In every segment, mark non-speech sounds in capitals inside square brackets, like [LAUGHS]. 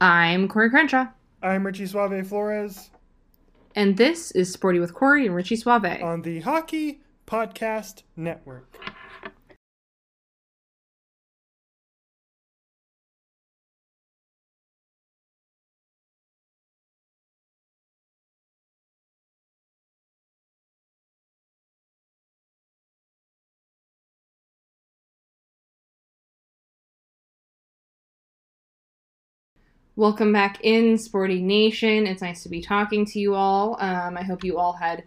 I'm Corey Crenshaw, I'm Richie Suave Flores and this is Sporty with Corey and Richie Suave. on the Hockey Podcast Network. Welcome back in, Sporty Nation. It's nice to be talking to you all. Um, I hope you all had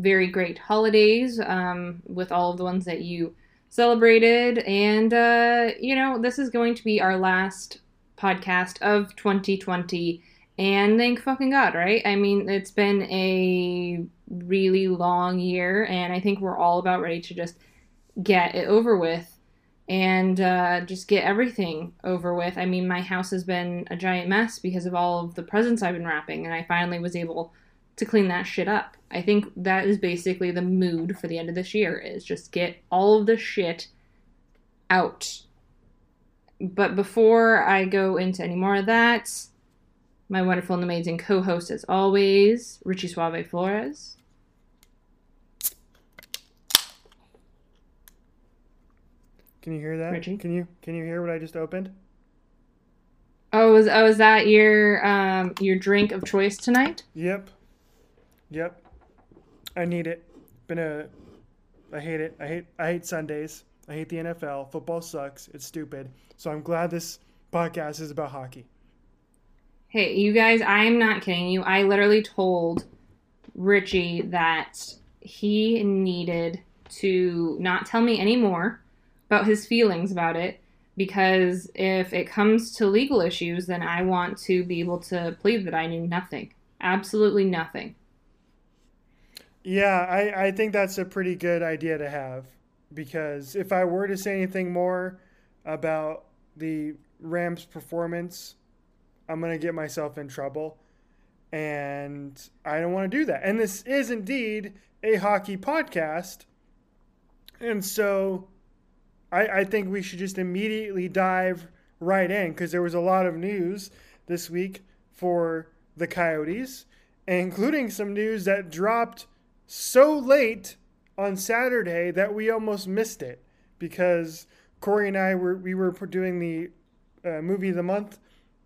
very great holidays um, with all of the ones that you celebrated. And, uh, you know, this is going to be our last podcast of 2020. And thank fucking God, right? I mean, it's been a really long year, and I think we're all about ready to just get it over with and uh, just get everything over with. I mean, my house has been a giant mess because of all of the presents I've been wrapping, and I finally was able to clean that shit up. I think that is basically the mood for the end of this year is just get all of the shit out. But before I go into any more of that, my wonderful and amazing co-host as always, Richie Suave Flores. Can you hear that? Richie? Can you can you hear what I just opened? Oh, was oh, was that your um your drink of choice tonight? Yep. Yep. I need it. Been a I hate it. I hate I hate Sundays. I hate the NFL. Football sucks. It's stupid. So I'm glad this podcast is about hockey. Hey, you guys, I'm not kidding you. I literally told Richie that he needed to not tell me any more about his feelings about it because if it comes to legal issues, then I want to be able to plead that I knew nothing. Absolutely nothing. Yeah, I, I think that's a pretty good idea to have because if I were to say anything more about the Rams' performance, I'm going to get myself in trouble. And I don't want to do that. And this is indeed a hockey podcast. And so I, I think we should just immediately dive right in because there was a lot of news this week for the Coyotes, including some news that dropped so late on Saturday that we almost missed it because Corey and I were we were doing the uh, movie of the month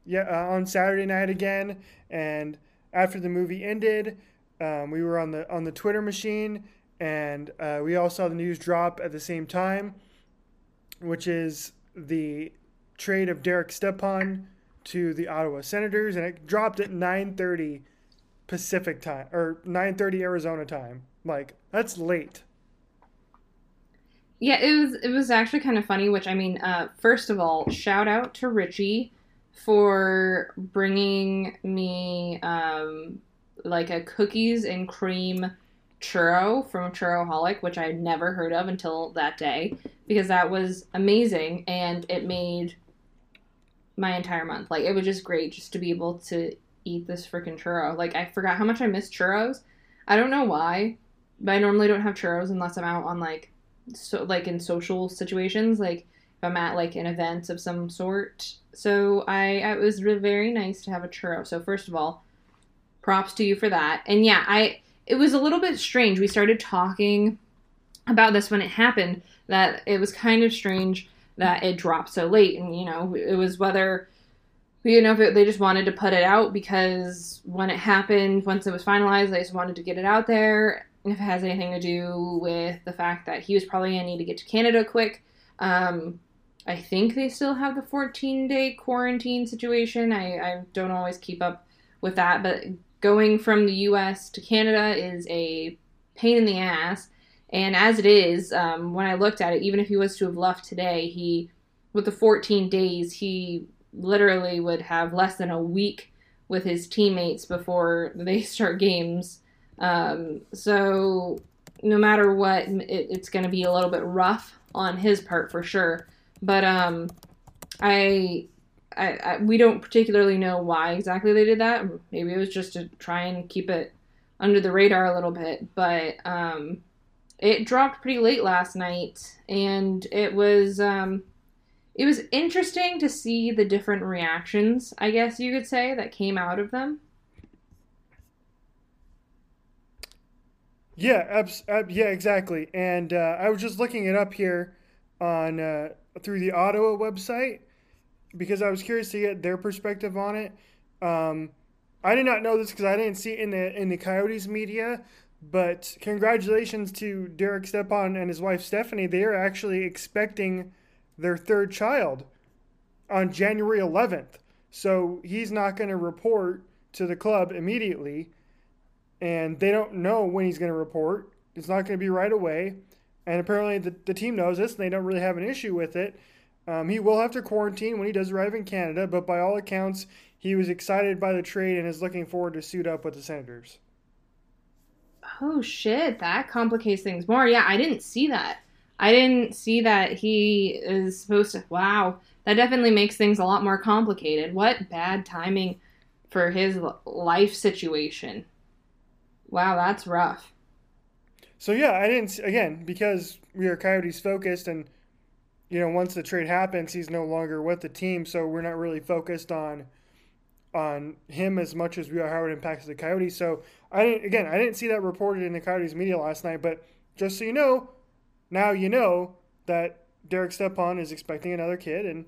yeah uh, on Saturday night again, and after the movie ended, um, we were on the on the Twitter machine, and uh, we all saw the news drop at the same time, which is the trade of Derek Stepan to the Ottawa Senators, and it dropped at 9:30 Pacific time or 9:30 Arizona time. Like that's late. Yeah, it was it was actually kind of funny. Which I mean, uh, first of all, shout out to Richie for bringing me um, like a cookies and cream churro from Churroholic, which I had never heard of until that day, because that was amazing and it made my entire month. Like it was just great just to be able to eat this freaking churro. Like I forgot how much I miss churros. I don't know why, but I normally don't have churros unless I'm out on like so like in social situations, like if I'm at like an event of some sort. So I, I it was really very nice to have a churro. So first of all, props to you for that. And yeah, I it was a little bit strange. We started talking about this when it happened that it was kind of strange that it dropped so late. And you know it was whether you know if it, they just wanted to put it out because when it happened once it was finalized they just wanted to get it out there. If it has anything to do with the fact that he was probably going to need to get to canada quick um, i think they still have the 14 day quarantine situation. I, I don't always keep up with that but going from the us to canada is a pain in the ass and as it is, um, when I looked at it, even if he was to have left today, he, with the 14 days, he literally would have less than a week with his teammates before [LAUGHS] they start games. Um, so no matter what, it, it's going to be a little bit rough on his part for sure. But um, I, I, I, we don't particularly know why exactly they did that. Maybe it was just to try and keep it under the radar a little bit. But um, it dropped pretty late last night, and it was um, it was interesting to see the different reactions, I guess you could say, that came out of them. Yeah, abs- ab- yeah, exactly. And uh, I was just looking it up here on uh, through the Ottawa website because I was curious to get their perspective on it. Um, I did not know this because I didn't see it in the in the Coyotes media. But congratulations to Derek Stepan and his wife Stephanie. They are actually expecting their third child on January 11th. So he's not going to report to the club immediately. And they don't know when he's going to report. It's not going to be right away. And apparently the, the team knows this and they don't really have an issue with it. Um, he will have to quarantine when he does arrive in Canada, but by all accounts, he was excited by the trade and is looking forward to suit up with the Senators. Oh shit, that complicates things more. Yeah, I didn't see that. I didn't see that he is supposed to. Wow, that definitely makes things a lot more complicated. What bad timing for his life situation. Wow, that's rough. So yeah, I didn't again because we are Coyotes focused, and you know once the trade happens, he's no longer with the team, so we're not really focused on on him as much as we are how it impacts the Coyotes. So I didn't again I didn't see that reported in the Coyotes media last night, but just so you know, now you know that Derek Stepan is expecting another kid and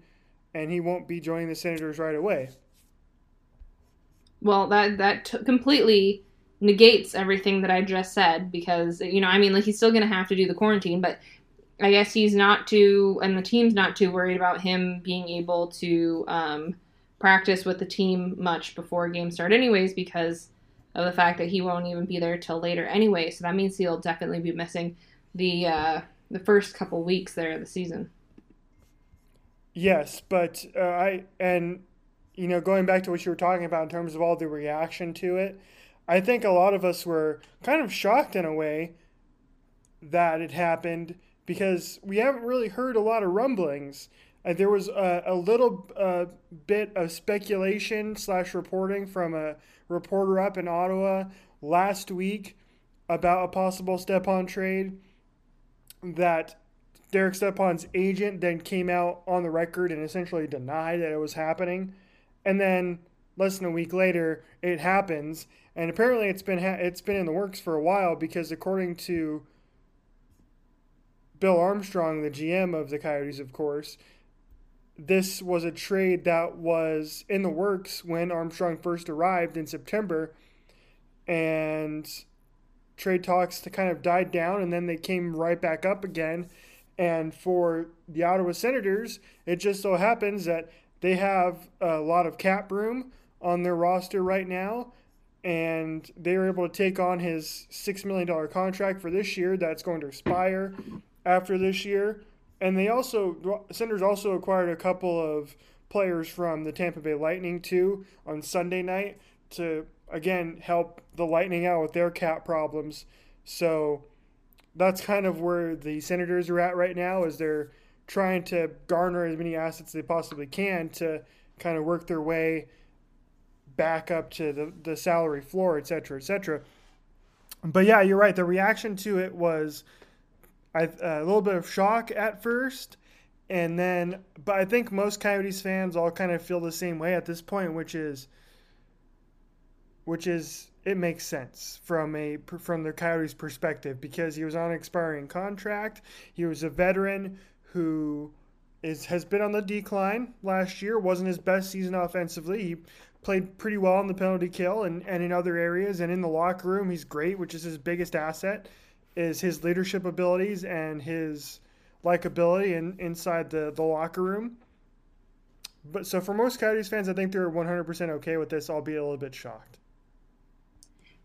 and he won't be joining the Senators right away. Well, that that t- completely negates everything that I just said because you know I mean like he's still going to have to do the quarantine, but I guess he's not too and the team's not too worried about him being able to um, practice with the team much before games start, anyways, because of the fact that he won't even be there till later anyway. So that means he'll definitely be missing the uh, the first couple weeks there of the season. Yes, but uh, I and you know going back to what you were talking about in terms of all the reaction to it, I think a lot of us were kind of shocked in a way that it happened because we haven't really heard a lot of rumblings. Uh, there was a, a little uh, bit of speculation slash reporting from a reporter up in Ottawa last week about a possible Stepan trade that Derek Stepan's agent then came out on the record and essentially denied that it was happening. And then less than a week later, it happens. And apparently, it's been ha- it's been in the works for a while because according to Bill Armstrong, the GM of the Coyotes, of course, this was a trade that was in the works when Armstrong first arrived in September. And trade talks to kind of died down and then they came right back up again. And for the Ottawa Senators, it just so happens that they have a lot of cap room on their roster right now. And they were able to take on his $6 million contract for this year that's going to expire after this year. And they also, Senators also acquired a couple of players from the Tampa Bay Lightning too on Sunday night to again help the Lightning out with their cap problems. So that's kind of where the Senators are at right now is they're trying to garner as many assets as they possibly can to kind of work their way back up to the, the salary floor, et cetera, et cetera. But yeah, you're right. The reaction to it was I, uh, a little bit of shock at first. And then, but I think most Coyotes fans all kind of feel the same way at this point, which is – which is it makes sense from a from the Coyotes' perspective because he was on an expiring contract. He was a veteran who is has been on the decline last year. wasn't his best season offensively. He played pretty well in the penalty kill and, and in other areas and in the locker room he's great, which is his biggest asset is his leadership abilities and his likability in, inside the, the locker room. But so for most Coyotes fans, I think they're 100% okay with this, albeit a little bit shocked.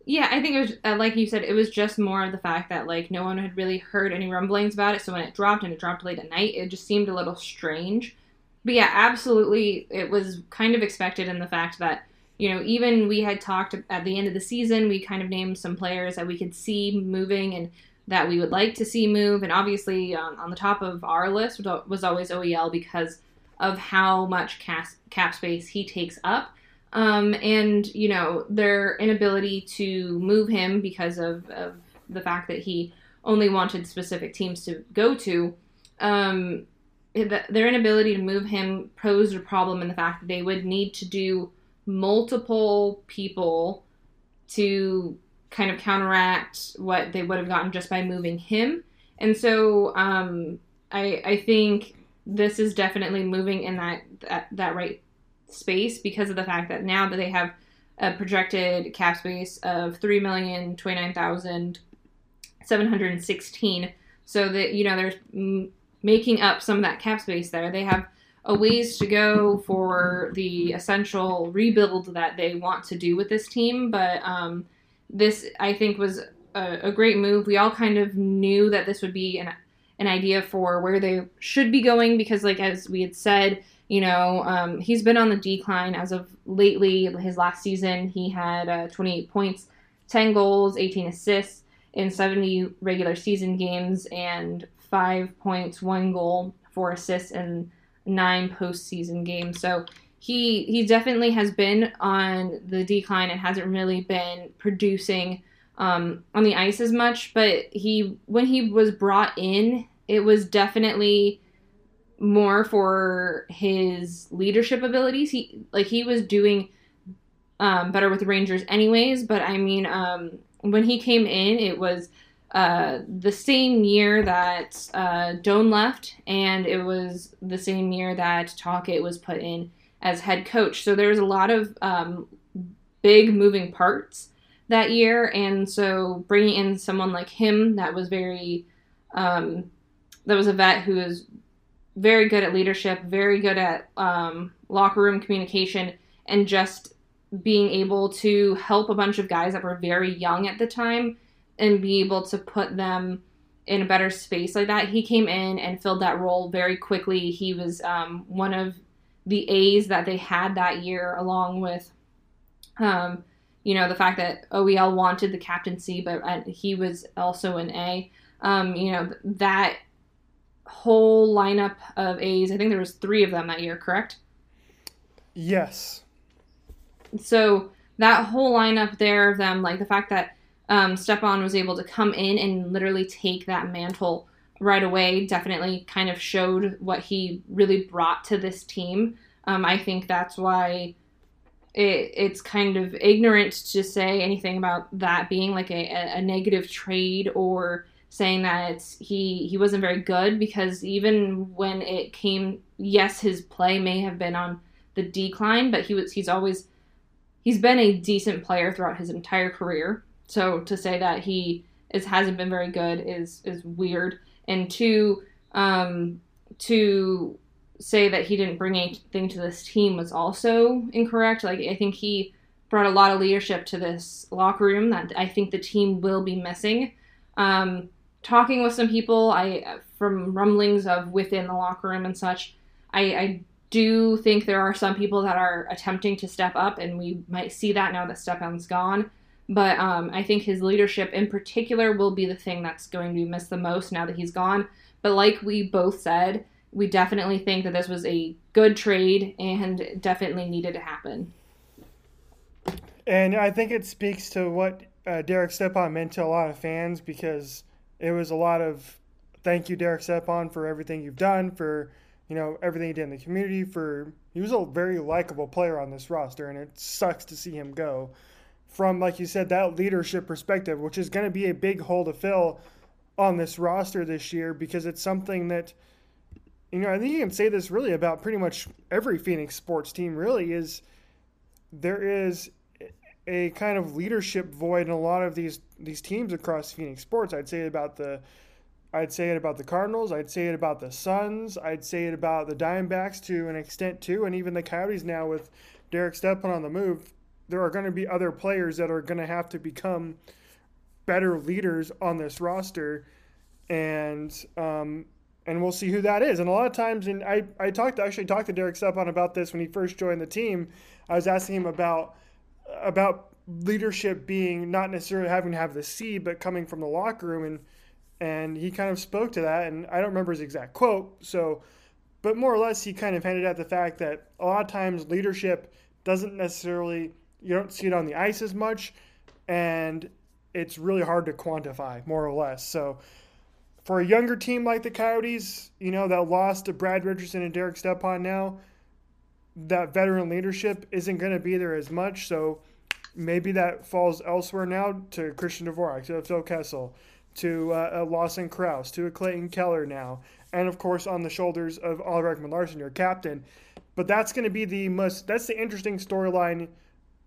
Yeah, I think it was uh, like you said. It was just more of the fact that like no one had really heard any rumblings about it. So when it dropped and it dropped late at night, it just seemed a little strange. But yeah, absolutely, it was kind of expected in the fact that you know even we had talked at the end of the season, we kind of named some players that we could see moving and that we would like to see move. And obviously, um, on the top of our list was always OEL because of how much cap space he takes up. Um, and you know their inability to move him because of, of the fact that he only wanted specific teams to go to. Um, their inability to move him posed a problem in the fact that they would need to do multiple people to kind of counteract what they would have gotten just by moving him. And so um, I, I think this is definitely moving in that, that that right space because of the fact that now that they have a projected cap space of three million twenty nine thousand seven hundred sixteen, so that you know they're making up some of that cap space there. They have a ways to go for the essential rebuild that they want to do with this team, but um, this I think was a, a, great move. We all kind of knew that this would be an an idea for where they should be going because, like as we had said, you know, um, he's been on the decline as of lately. His last season, he had uh, 28 points, 10 goals, 18 assists in 70 regular season games, and five points, one goal, four assists in nine postseason games. So he he definitely has been on the decline and hasn't really been producing um, on the ice as much. But he when he was brought in, it was definitely more for his leadership abilities. He like he was doing um, better with the Rangers anyways. But I mean, um, when he came in, it was uh, the same year that uh, Doan left, and it was the same year that Tocchet was put in as head coach. So there was a lot of um, big moving parts that year, and so bringing in someone like him that was very um, that was a vet who was very good at leadership, very good at um, locker room communication, and just being able to help a bunch of guys that were very young at the time and be able to put them in a better space like that. He came in and filled that role very quickly. He was um, one of the A's that they had that year, along with, um, you know, the fact that OEL wanted the captaincy, but uh, he was also an A. Um, you know, that whole lineup of A's, I think there was three of them that year, correct? Yes. So that whole lineup there of them, like the fact that um, Stepan was able to come in and literally take that mantle right away definitely kind of showed what he really brought to this team. Um, I think that's why it, it's kind of ignorant to say anything about that being like a, a negative trade or saying that he he wasn't very good because even when it came, yes, his play may have been on the decline, but he was he's always he's been a decent player throughout his entire career. So to say that he is hasn't been very good is is weird. And two, um, to say that he didn't bring anything to this team was also incorrect. Like I think he brought a lot of leadership to this locker room that I think the team will be missing. Um, talking with some people, I from rumblings of within the locker room and such, I, I do think there are some people that are attempting to step up, and we might see that now that Stepan's gone. But um, I think his leadership in particular will be the thing that's going to be missed the most now that he's gone. But like we both said, we definitely think that this was a good trade and definitely needed to happen. And I think it speaks to what uh, Derek Stepan meant to a lot of fans because it was a lot of thank you, Derek Stepan, for everything you've done, for you know everything he did in the community. For he was a very likable player on this roster, and it sucks to see him go from, like you said, that leadership perspective, which is going to be a big hole to fill on this roster this year because it's something that, you know, I think you can say this really about pretty much every Phoenix sports team, really, is there is a kind of leadership void in a lot of these these teams across Phoenix sports. I'd say about the I'd say it about the Cardinals. I'd say it about the Suns. I'd say it about the Diamondbacks to an extent too, and even the Coyotes now with Derek Stepan on the move there are going to be other players that are going to have to become better leaders on this roster, and um, and we'll see who that is. And a lot of times, and I I talked actually talked to Derek Stepan about this when he first joined the team. I was asking him about about leadership being not necessarily having to have the C, but coming from the locker room, and and he kind of spoke to that. And I don't remember his exact quote, so but more or less he kind of hinted at the fact that a lot of times leadership doesn't necessarily you don't see it on the ice as much, and it's really hard to quantify, more or less. So for a younger team like the Coyotes, you know, that lost to Brad Richardson and Derek Stepan now, that veteran leadership isn't going to be there as much. So maybe that falls elsewhere now to Christian Dvorak, to Phil Kessel, to uh, Lawson Crouse, to a Clayton Keller now, and of course on the shoulders of Oliver Ekman-Larsson, your captain. But that's going to be the most. That's the interesting storyline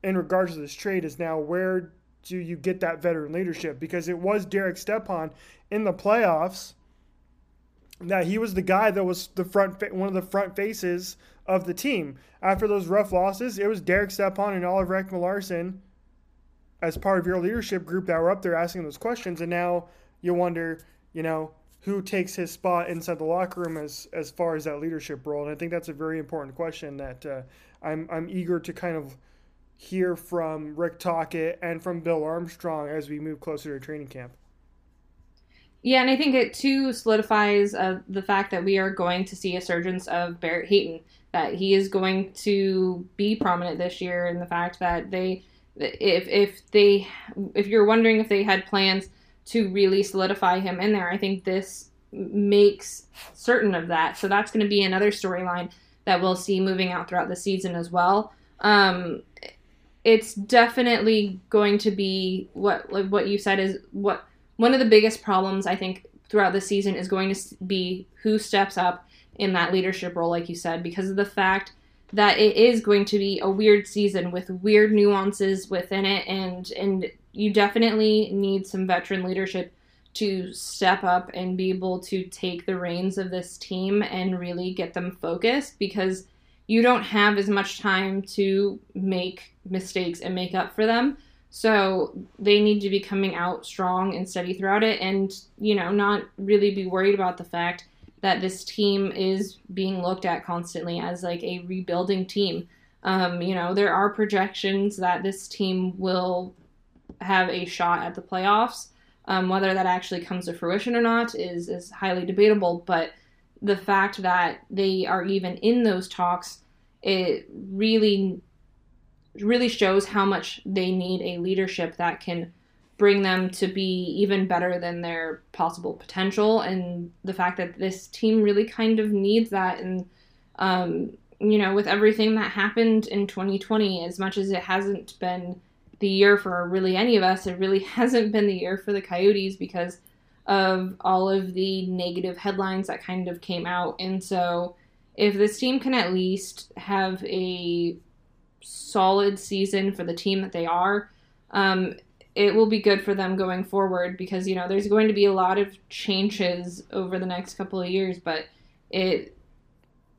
in regards to this trade. Is now where do you get that veteran leadership? Because it was Derek Stepan in the playoffs that he was the guy that was the front one of the front faces of the team. After those rough losses, it was Derek Stepan and Oliver Ekman-Larsson as part of your leadership group that were up there asking those questions. And now you wonder, you know, who takes his spot inside the locker room as as far as that leadership role. And I think that's a very important question that uh, I'm I'm eager to kind of hear from Rick Tocchet and from Bill Armstrong as we move closer to training camp. Yeah, and I think it too solidifies uh, the fact that we are going to see a surgence of Barrett Hayton. That he is going to be prominent this year, and the fact that they, if if they, if you're wondering if they had plans to really solidify him in there, I think this makes certain of that. So that's going to be another storyline that we'll see moving out throughout the season as well. Um, it's definitely going to be what like what you said is what one of the biggest problems I think throughout the season is going to be who steps up in that leadership role, like you said, because of the fact that it is going to be a weird season with weird nuances within it, and and you definitely need some veteran leadership to step up and be able to take the reins of this team and really get them focused because you don't have as much time to make mistakes and make up for them. So they need to be coming out strong and steady throughout it and, you know, not really be worried about the fact that this team is being looked at constantly as like a rebuilding team. Um, you know, there are projections that this team will have a shot at the playoffs. Um, whether that actually comes to fruition or not is, is highly debatable, but the fact that they are even in those talks, it really really shows how much they need a leadership that can bring them to be even better than their possible potential. And the fact that this team really kind of needs that. And um, you know with everything that happened in 2020 as much as it hasn't been the year for really any of us it really [LAUGHS] hasn't been the year for the coyotes because of all of the negative headlines that kind of came out and so if this team can at least have a solid season for the team that they are, um, it will be good for them going forward because you know there's going to be a lot of changes over the next couple of years, but it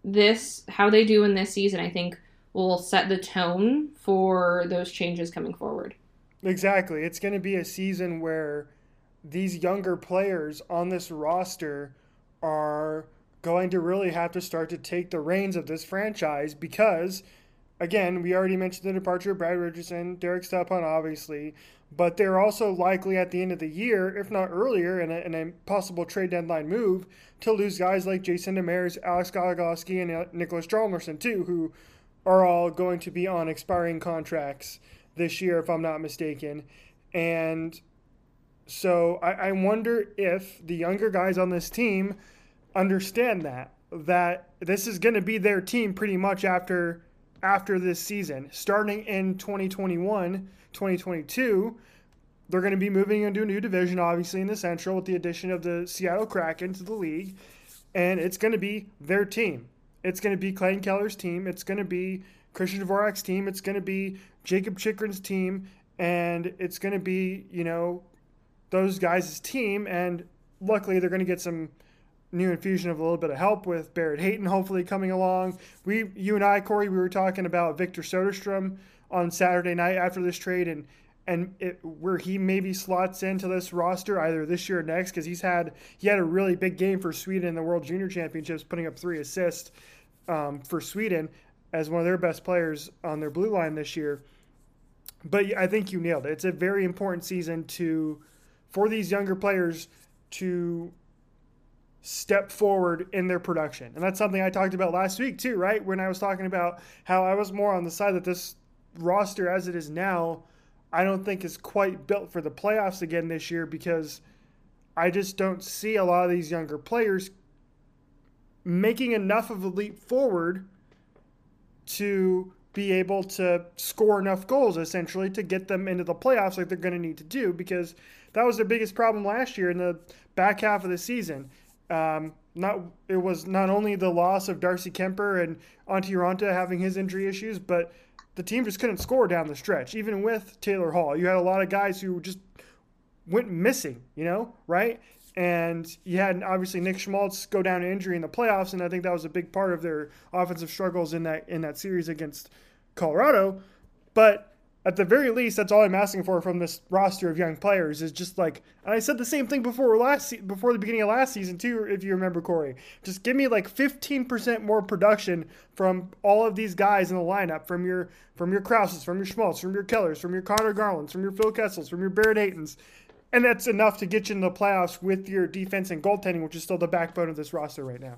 this how they do in this season, I think, will set the tone for those changes coming forward. Exactly, it's going to be a season where these younger players on this roster are going to really have to start to take the reins of this franchise because again, we already mentioned the departure of Brad Richardson, Derek Stepan, obviously, but they're also likely at the end of the year, if not earlier, in a, in a possible trade deadline move, to lose guys like Jason Demers, Alex Goligoski, and Nicholas Hjalmarsson, too, who are all going to be on expiring contracts this year, if I'm not mistaken. And so I, I wonder if the younger guys on this team understand that, that this is going to be their team pretty much after after this season. Starting in 2021, 2022, they're going to be moving into a new division, obviously, in the Central with the addition of the Seattle Kraken to the league. And it's going to be their team. It's going to be Clayton Keller's team. It's going to be Christian Dvorak's team. It's going to be Jakob Chychrun's team. And it's going to be, you know, those guys' team. And luckily, they're going to get some – new infusion of a little bit of help with Barrett Hayton hopefully coming along. We, you and I, Corey, we were talking about Victor Soderstrom on Saturday night after this trade and and it, where he maybe slots into this roster either this year or next because he's had he had a really big game for Sweden in the World Junior Championships, putting up three assists um, for Sweden as one of their best players on their blue line this year. But I think you nailed it. It's a very important season to for these younger players to step forward in their production. And that's something I talked about last week too, right? When I was talking about how I was more on the side that this roster as it is now, I don't think is quite built for the playoffs again this year because I just don't see a lot of these younger players making enough of a leap forward to be able to score enough goals essentially to get them into the playoffs like they're going to need to do because that was their biggest problem last year in the back half of the season. Um, not it was not only the loss of Darcy Kuemper and Antti Raanta having his injury issues, but the team just couldn't score down the stretch. Even with Taylor Hall, you had a lot of guys who just went missing. You know, right? And you had obviously Nick Schmaltz go down to injury in the playoffs, and I think that was a big part of their offensive struggles in that in that series against Colorado. But at the very least, that's all I'm asking for from this roster of young players is just like I said the same thing before last before the beginning of last season too, if you remember Corey. Just give me like 15% more production from all of these guys in the lineup, from your from your Crouses, from your Schmaltz, from your Kellers, from your Conor Garlands, from your Phil Kessels, from your Barrett Haytons. And that's enough to get you in the playoffs with your defense and goaltending, which is still the backbone of this roster right now.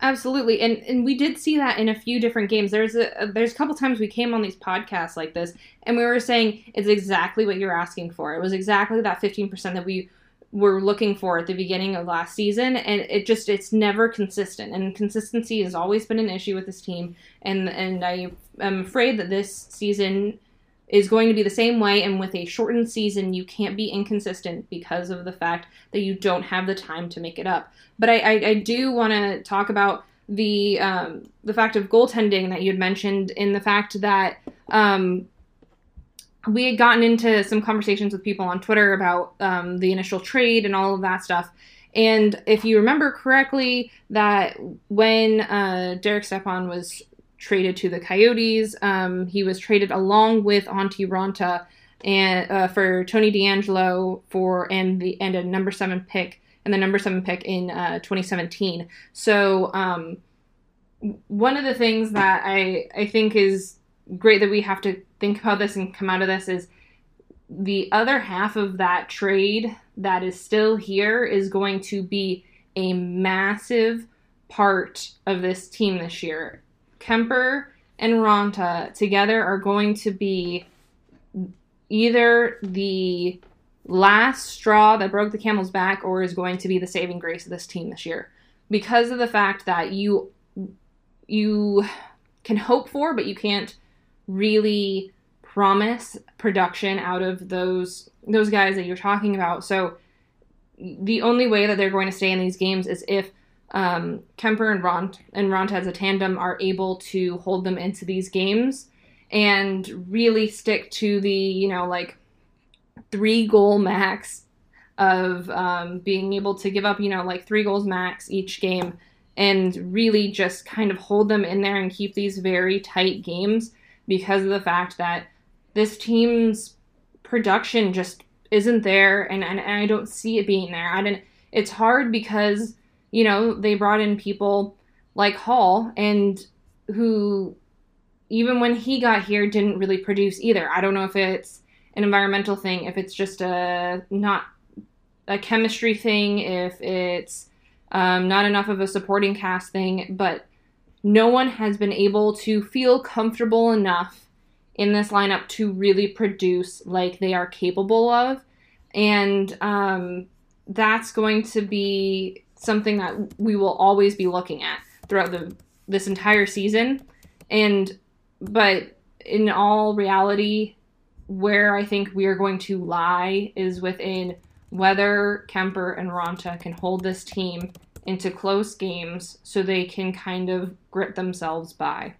Absolutely, and and we did see that in a few different games. There's a there's a couple times we came on these podcasts like this, and we were saying it's exactly what you're asking for. It was exactly that 15 percent that we were looking for at the beginning of last season, and it just it's never consistent. And consistency has always been an issue with this team, and and I am afraid that this season is going to be the same way. And with a shortened season, you can't be inconsistent because of the fact that you don't have the time to make it up. But I, I, I do want to talk about the um, the fact of goaltending that you had mentioned, in the fact that um, we had gotten into some conversations with people on Twitter about um, the initial trade and all of that stuff. And if you remember correctly, that when uh, Derek Stepan was traded to the Coyotes, um, he was traded along with Antti Raanta and uh, for Tony DeAngelo for and the and a number seven pick and the number seven pick in uh, 2017. So um, one of the things that I I think is great that we have to think about this and come out of this is the other half of that trade that is still here is going to be a massive part of this team this year. Kuemper and Raanta together are going to be either the last straw that broke the camel's back or is going to be the saving grace of this team this year. Because of the fact that you you can hope for but you can't really promise production out of those those guys that you're talking about. So the only way that they're going to stay in these games is if um, Kuemper and Ront and Ront as a tandem are able to hold them into these games and really stick to the you know like three goal max of um, being able to give up, you know, like three goals max each game and really just kind of hold them in there and keep these very tight games because of the fact that this team's production just isn't there and, and, and I don't see it being there. I didn't it's hard because, you know, they brought in people like Hall and who even when he got here didn't really produce either. I don't know if it's an environmental thing, if it's just a not a chemistry thing, if it's um, not enough of a supporting cast thing, but no one has been able to feel comfortable enough in this lineup to really produce like they are capable of. And um, that's going to be something that we will always be looking at throughout the this entire season. And but in all reality, where I think we are going to lie is within whether Kuemper and Raanta can hold this team into close games so they can kind of grit themselves by.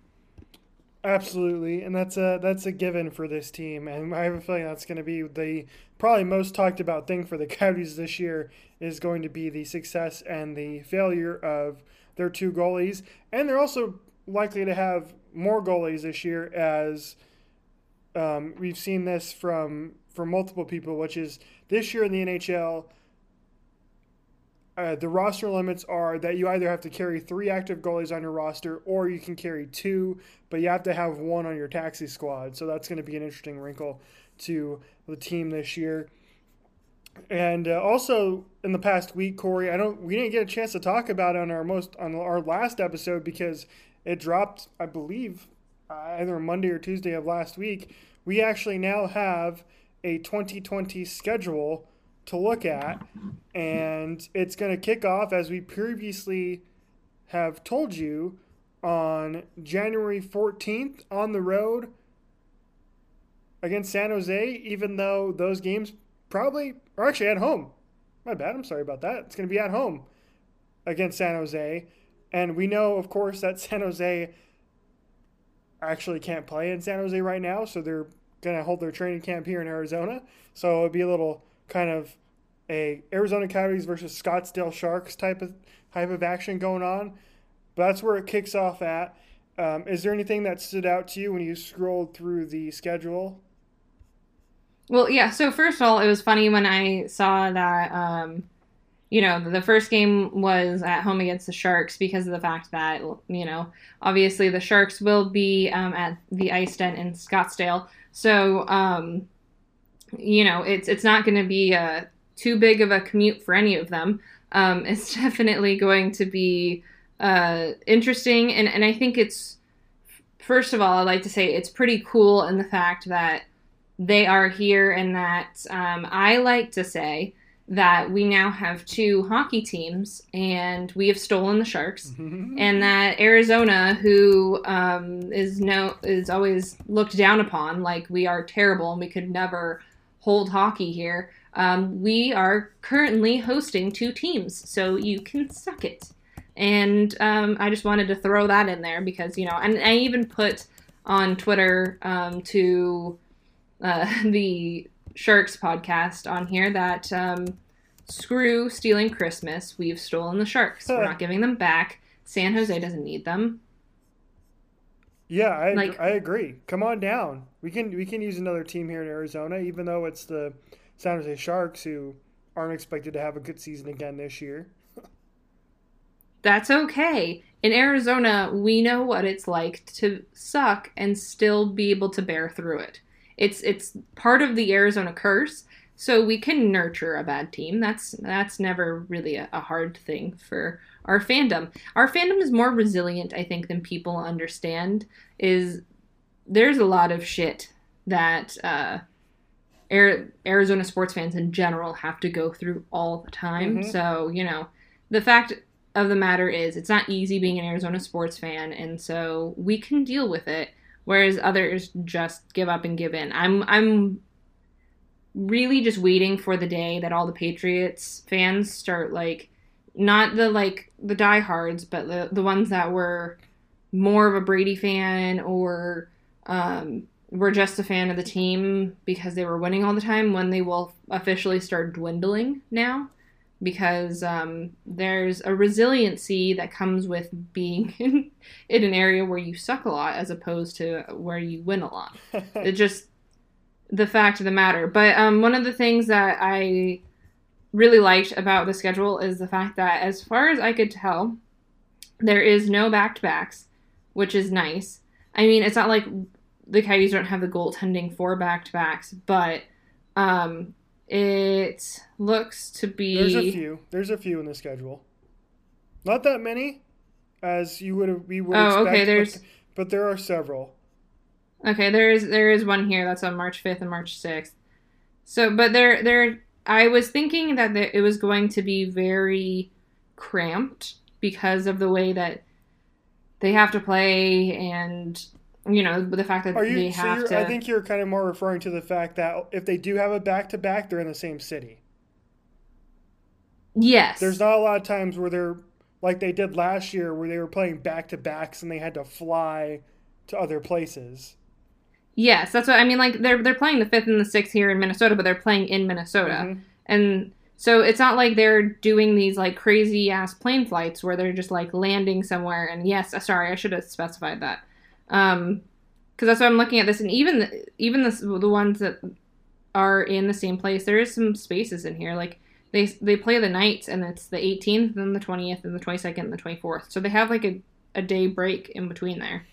Absolutely, and that's a that's a given for this team, and I have a feeling that's going to be the probably most talked about thing for the [LAUGHS] Coyotes this year is going to be the success and the failure of their two goalies, and they're also likely to have more goalies this year as um, we've seen this from from multiple people, which is this year in the NHL. Uh, the roster limits are that you either have to carry three active goalies on your roster or you can carry two, but you have to have one on your taxi squad. So that's going to be an interesting wrinkle to the team this year. And uh, also in the past week, Corey, I don't we didn't get a chance to talk about on our most on our last episode because it dropped, I believe, uh, either Monday or Tuesday of last week, we actually now have a 2020 schedule to look at, and it's going to kick off as we previously have told you on January 14th on the road against San Jose, even though those games probably are actually at home. My bad. I'm sorry about that. It's going to be at home against San Jose. And we know, of course, that [LAUGHS] San Jose actually can't play in San Jose right now. So they're going to hold their training camp here in Arizona. So it'll be a little kind of a Arizona Coyotes versus Scottsdale Sharks type of type of action going on. But that's where it kicks off at. Um, is there anything that stood out to you when you scrolled through the schedule? Well, yeah. So first of all, it was funny when I saw that. Um, you know, the first game was at home against the Sharks because of the fact that you know, obviously the Sharks will be um, at the Ice Den in Scottsdale. So, um, you know, it's it's not going to be a, too big of a commute for any of them. Um, [LAUGHS] it's definitely going to be uh, interesting, and and I think it's first of all, I'd like to say it's pretty cool in the fact that they are here, and that um, I like to say that we now have two hockey teams and we have stolen the sharks [LAUGHS] and that arizona who um, is no is always looked down upon like we are terrible and we could never hold hockey here um, we are currently hosting two teams so you can suck it and um, i just wanted to throw that in there because you know and i even put on twitter um, to uh, [LAUGHS] the Sharks podcast on here that um, screw stealing Christmas. We've stolen the Sharks. We're not giving them back. San Jose doesn't need them. Yeah, I, Like- I agree. Come on down. We can we can use another team here in Arizona, even though it's the San Jose Sharks who aren't expected to have a good season again this year. That's okay. In Arizona, we know what it's like to suck and still be able to bear through it. It's it's part of the Arizona curse. So we can nurture a bad team. That's that's never really a, a hard thing for our fandom. Our fandom is more resilient, I think, than people understand. Is there's a lot of shit that uh, Air, Arizona sports fans in general have to go through all the time. Mhm. So you know, the fact of the matter is, it's not easy being an Arizona sports fan, and so we can deal with it. Whereas others just give up and give in. I'm I'm really just waiting for the day that all the Patriots fans start like not the like the diehards, but the the ones that were more of a Brady fan or um, were just a fan of the team because they were winning all the time. When they will officially start dwindling now, because um, there's a resiliency that comes with being [LAUGHS] in, in an area where you suck a lot as opposed to where you win a lot [LAUGHS] it just the fact of the matter. But um, one of the things that I really liked about the schedule is the fact that, as far as I could tell, there is no back to backs, which is nice. I mean, it's not like the Coyotes don't have the goaltending for back to backs, but um, it looks to be. There's a few. There's a few in the schedule. Not that many, as you would have we would Oh, expect. okay, but- there's- but there are several. Okay, there is there is one here that's on March fifth and March sixth. So, but there there I was thinking that it was going to be very cramped because of the way that they have to play and you know the fact that they you? So have you're, to. I think you're kind of more referring to the fact that if they do have a back to back, they're in the same city. yes. There's not a lot of times where they're like they did last year, where they were playing back to backs and they had to fly to other places. Yes, that's what I mean. Like they're they're playing the fifth and the sixth here in Minnesota, but they're playing in Minnesota, Mhm. and so it's not like they're doing these like crazy ass plane flights where they're just like landing somewhere. And yes, uh, sorry, I should have specified that, um, because that's why I'm looking at this. And even the, even the the ones that are in the same place, there is some spaces in here. Like they they play the nights, and it's the 18th, then the 20th, and the 22nd, and the 24th. So they have like a a day break in between there,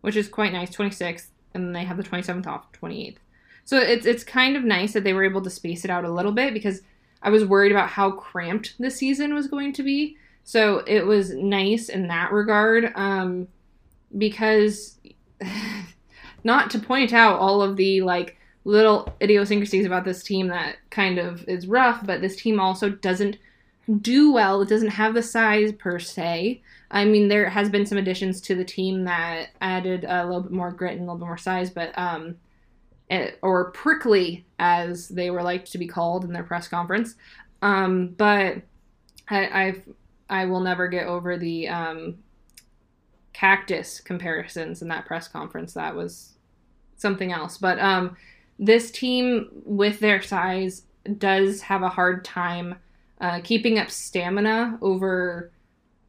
which is quite nice. 26th and then they have the 27th off 28th so it's it's kind of nice that they were able to space it out a little bit because i was worried about how cramped the season was going to be. So it was nice in that regard um, because [LAUGHS] not to point out all of the like little idiosyncrasies about this team that kind of is rough, but this team also doesn't do well. It doesn't have the size per se. I mean, there has been some additions to the team that added a little bit more grit and a little bit more size, but um, it, or prickly as they were liked to be called in their press conference. Um, but I, I've I will never get over the um, cactus comparisons in that press conference. That was something else. But um, this team, with their size, does have a hard time uh, keeping up stamina over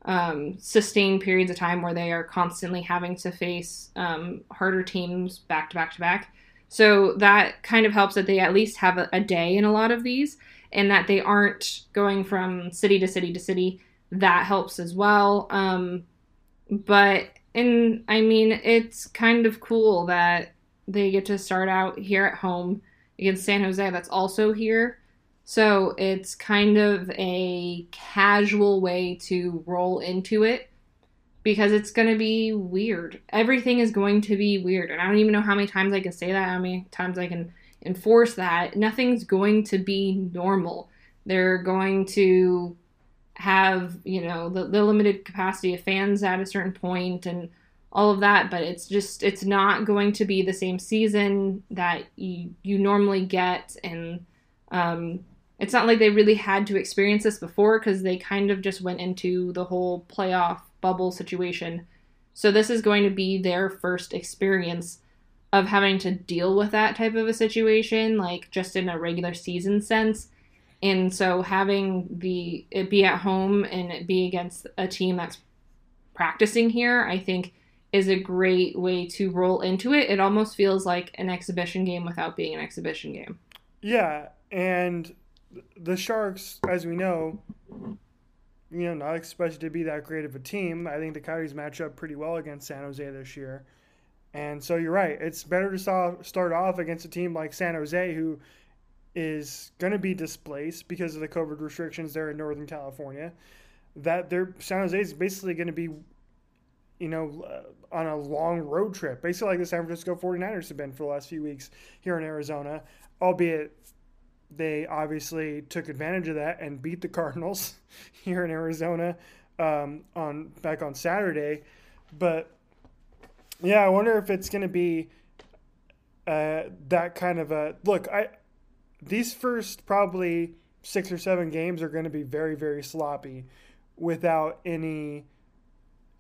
um, sustained periods of time where they are constantly having to face um, harder teams back to back to back. So that kind of helps that they at least have a, a day in a lot of these and that they aren't going from city to city to city. That helps as well. Um, but, and I mean, it's kind of cool that they get to start out here at home against San Jose, that's also here. So it's kind of a casual way to roll into it because it's going to be weird. Everything is going to be weird. And I don't even know how many times I can say that, how many times I can enforce that. Nothing's going to be normal. They're going to have, you know, the, the limited capacity of fans at a certain point and all of that, but it's just it's not going to be the same season that you you normally get and um it's not like they really had to experience this before because they kind of just went into the whole playoff bubble situation. So this is going to be their first experience of having to deal with that type of a situation, like just in a regular season sense. And so having the it be at home and it be against a team that's practicing here, I think is a great way to roll into it. It almost feels like an exhibition game without being an exhibition game. Yeah, and the Sharks, as we know, you know, not expected to be that great of a team. I think the Coyotes match up pretty well against San Jose this year. And so you're right. It's better to start off against a team like San Jose, who is going to be displaced because of the COVID restrictions there in Northern California. That their San Jose is basically going to be, you know, uh, on a long road trip, basically like the San Francisco 49ers have been for the last few weeks here in Arizona, albeit they obviously took advantage of that and beat the Cardinals [LAUGHS] here in Arizona um, on back on Saturday. But yeah, I wonder if it's going to be uh, that kind of a look. I these first probably six or seven games are going to be very very sloppy without any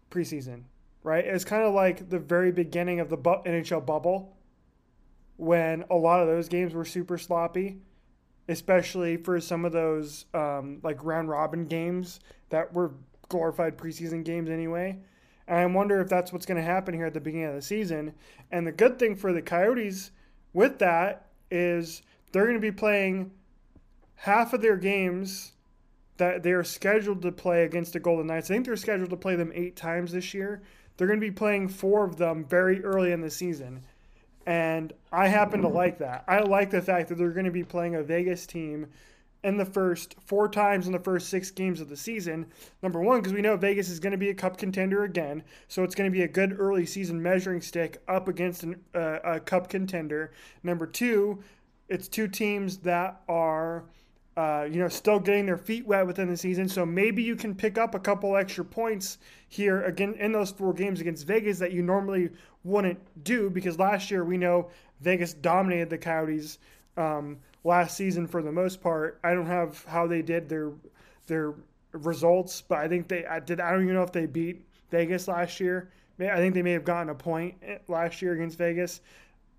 preseason. Right? It's kind of like the very beginning of the NHL bubble when a lot of those games were super sloppy especially for some of those um, like round robin games that were glorified preseason games anyway. And I wonder if that's what's going to happen here at the beginning of the season. And the good thing for the Coyotes with that is they're going to be playing half of their games that they are scheduled to play against the Golden Knights. I think they're scheduled to play them eight times this year. They're going to be playing four of them very early in the season. And I happen to like that. I like the fact that they're going to be playing a Vegas team in the first four times in the first six games of the season. Number one, because we know Vegas is going to be a cup contender again. So it's going to be a good early season measuring stick up against an, uh, a cup contender. Number two, it's two teams that are uh, you know, still getting their feet wet within the season. So maybe you can pick up a couple extra points here again in those four games against Vegas that you normally wouldn't do because last year we know Vegas dominated the Coyotes um, last season for the most part. I don't have how they did their their results, but I think they I did. I don't even know if they beat Vegas last year. I think they may have gotten a point last year against Vegas,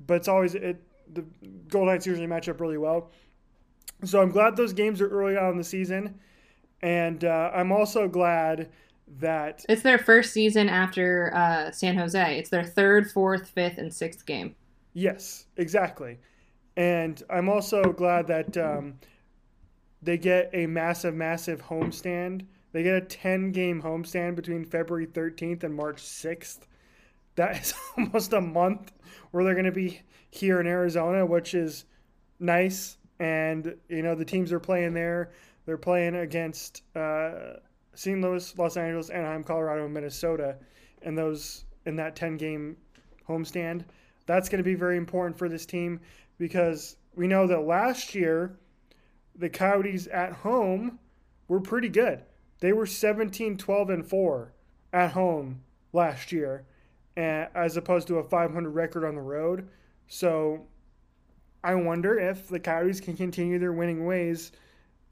but it's always it. The Golden Knights usually match up really well. So I'm glad those games are early on in the season, and uh, I'm also glad that it's their first season after uh, San Jose. It's their third, fourth, fifth, and sixth game. Yes, exactly. And I'm also glad that um, they get a massive, massive homestand. They get a 10 game homestand between February 13th and March 6th. That is [LAUGHS] almost a month where they're going to be here in Arizona, which is nice and you know the teams are playing there. They're playing against uh, St. Louis, Los Angeles, Anaheim, Colorado, and Minnesota, and those in that ten game homestand. That's going to be very important for this team because we know that last year the Coyotes at home were pretty good. They were 17, 12, and 4 at home last year, as opposed to a 500 record on the road. So I wonder if the Coyotes can continue their winning ways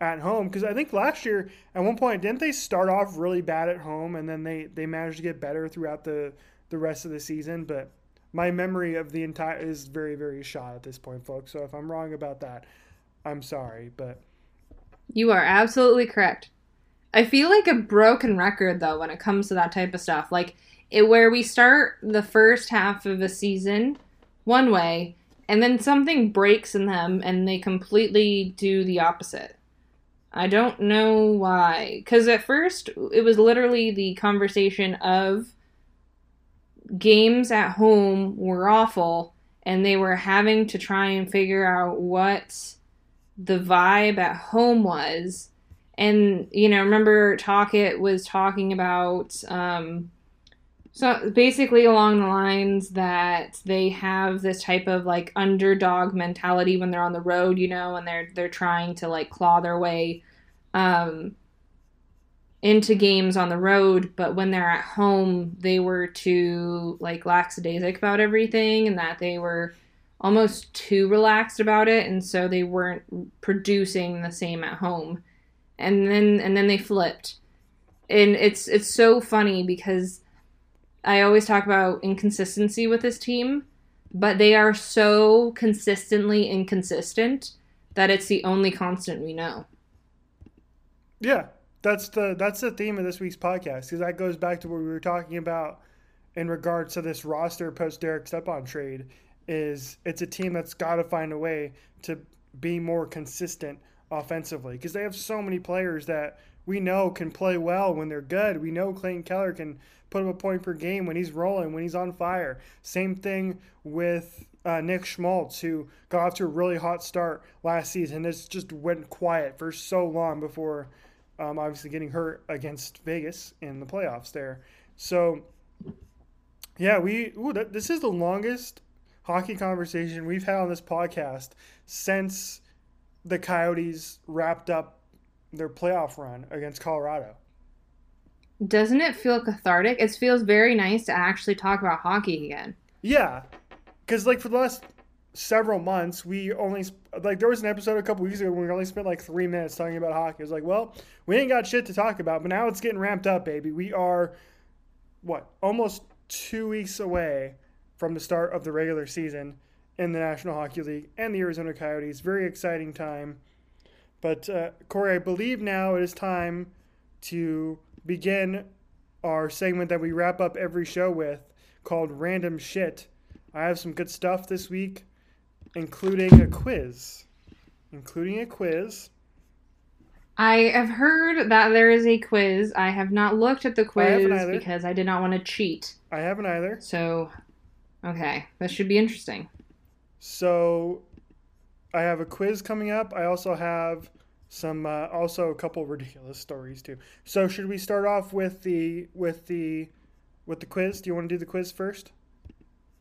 at home because I think last year at one point didn't they start off really bad at home and then they they managed to get better throughout the the rest of the season. But my memory of the entire is very very shot at this point, folks. So if I'm wrong about that, I'm sorry, but you are absolutely correct. I feel like a broken record though when it comes to that type of stuff. Like it where we start the first half of a season one way and then something breaks in them and they completely do the opposite. I don't know why. Cuz at first it was literally the conversation of games at home were awful and they were having to try and figure out what the vibe at home was and you know remember Tocchet was talking about um, so basically along the lines that they have this type of like underdog mentality when they're on the road you know and they're they're trying to like claw their way um, into games on the road, but when they're at home, they were too like lackadaisic about everything, and that they were almost too relaxed about it, and so they weren't producing the same at home. And then and then they flipped, and it's it's so funny because I always talk about inconsistency with this team, but they are so consistently inconsistent that it's the only constant we know. Yeah, that's the that's the theme of this week's podcast because that goes back to what we were talking about in regards to this roster post Derek Stepan trade. Is it's a team that's got to find a way to be more consistent offensively because they have so many players that we know can play well when they're good. We know Clayton Keller can put up a point per game when he's rolling, when he's on fire. Same thing with uh, Nick Schmaltz, who got off to a really hot start last season. This just went quiet for so long before um, obviously getting hurt against Vegas in the playoffs there. So, yeah, we ooh, this is the longest hockey conversation we've had on this podcast since the Coyotes wrapped up their playoff run against Colorado. Doesn't it feel cathartic? It feels very nice to actually talk about hockey again. Yeah, because like for the last several months, we only like there was an episode a couple weeks ago when we only spent like three minutes talking about hockey. It was like, well, we ain't got shit to talk about, but now it's getting ramped up, baby. We are what almost two weeks away from the start of the regular season in the National Hockey League and the Arizona Coyotes. Very exciting time. But uh, Corey, I believe now it is time to begin our segment that we wrap up every show with called Random Shit. I have some good stuff this week including a quiz. Including a quiz. I have heard that there is a quiz. I have not looked at the quiz I because I did not want to cheat. I haven't either. So, okay, this should be interesting. So, I have a quiz coming up. I also have some, uh, also a couple [LAUGHS] ridiculous stories too. So, should we start off with the with the with the quiz? Do you want to do the quiz first?